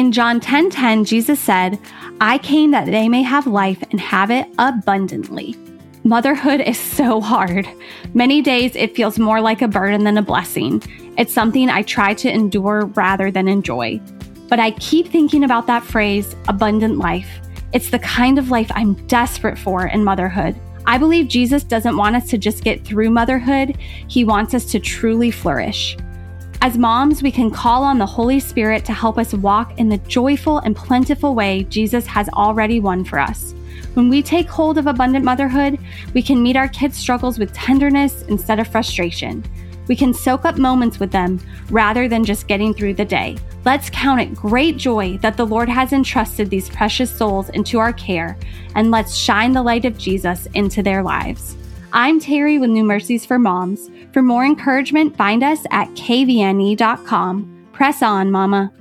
In John 10:10, 10, 10, Jesus said, "I came that they may have life and have it abundantly." Motherhood is so hard. Many days it feels more like a burden than a blessing. It's something I try to endure rather than enjoy. But I keep thinking about that phrase, abundant life. It's the kind of life I'm desperate for in motherhood. I believe Jesus doesn't want us to just get through motherhood, He wants us to truly flourish. As moms, we can call on the Holy Spirit to help us walk in the joyful and plentiful way Jesus has already won for us. When we take hold of abundant motherhood, we can meet our kids' struggles with tenderness instead of frustration. We can soak up moments with them rather than just getting through the day. Let's count it great joy that the Lord has entrusted these precious souls into our care, and let's shine the light of Jesus into their lives. I'm Terry with New Mercies for Moms. For more encouragement, find us at kvne.com. Press on, Mama.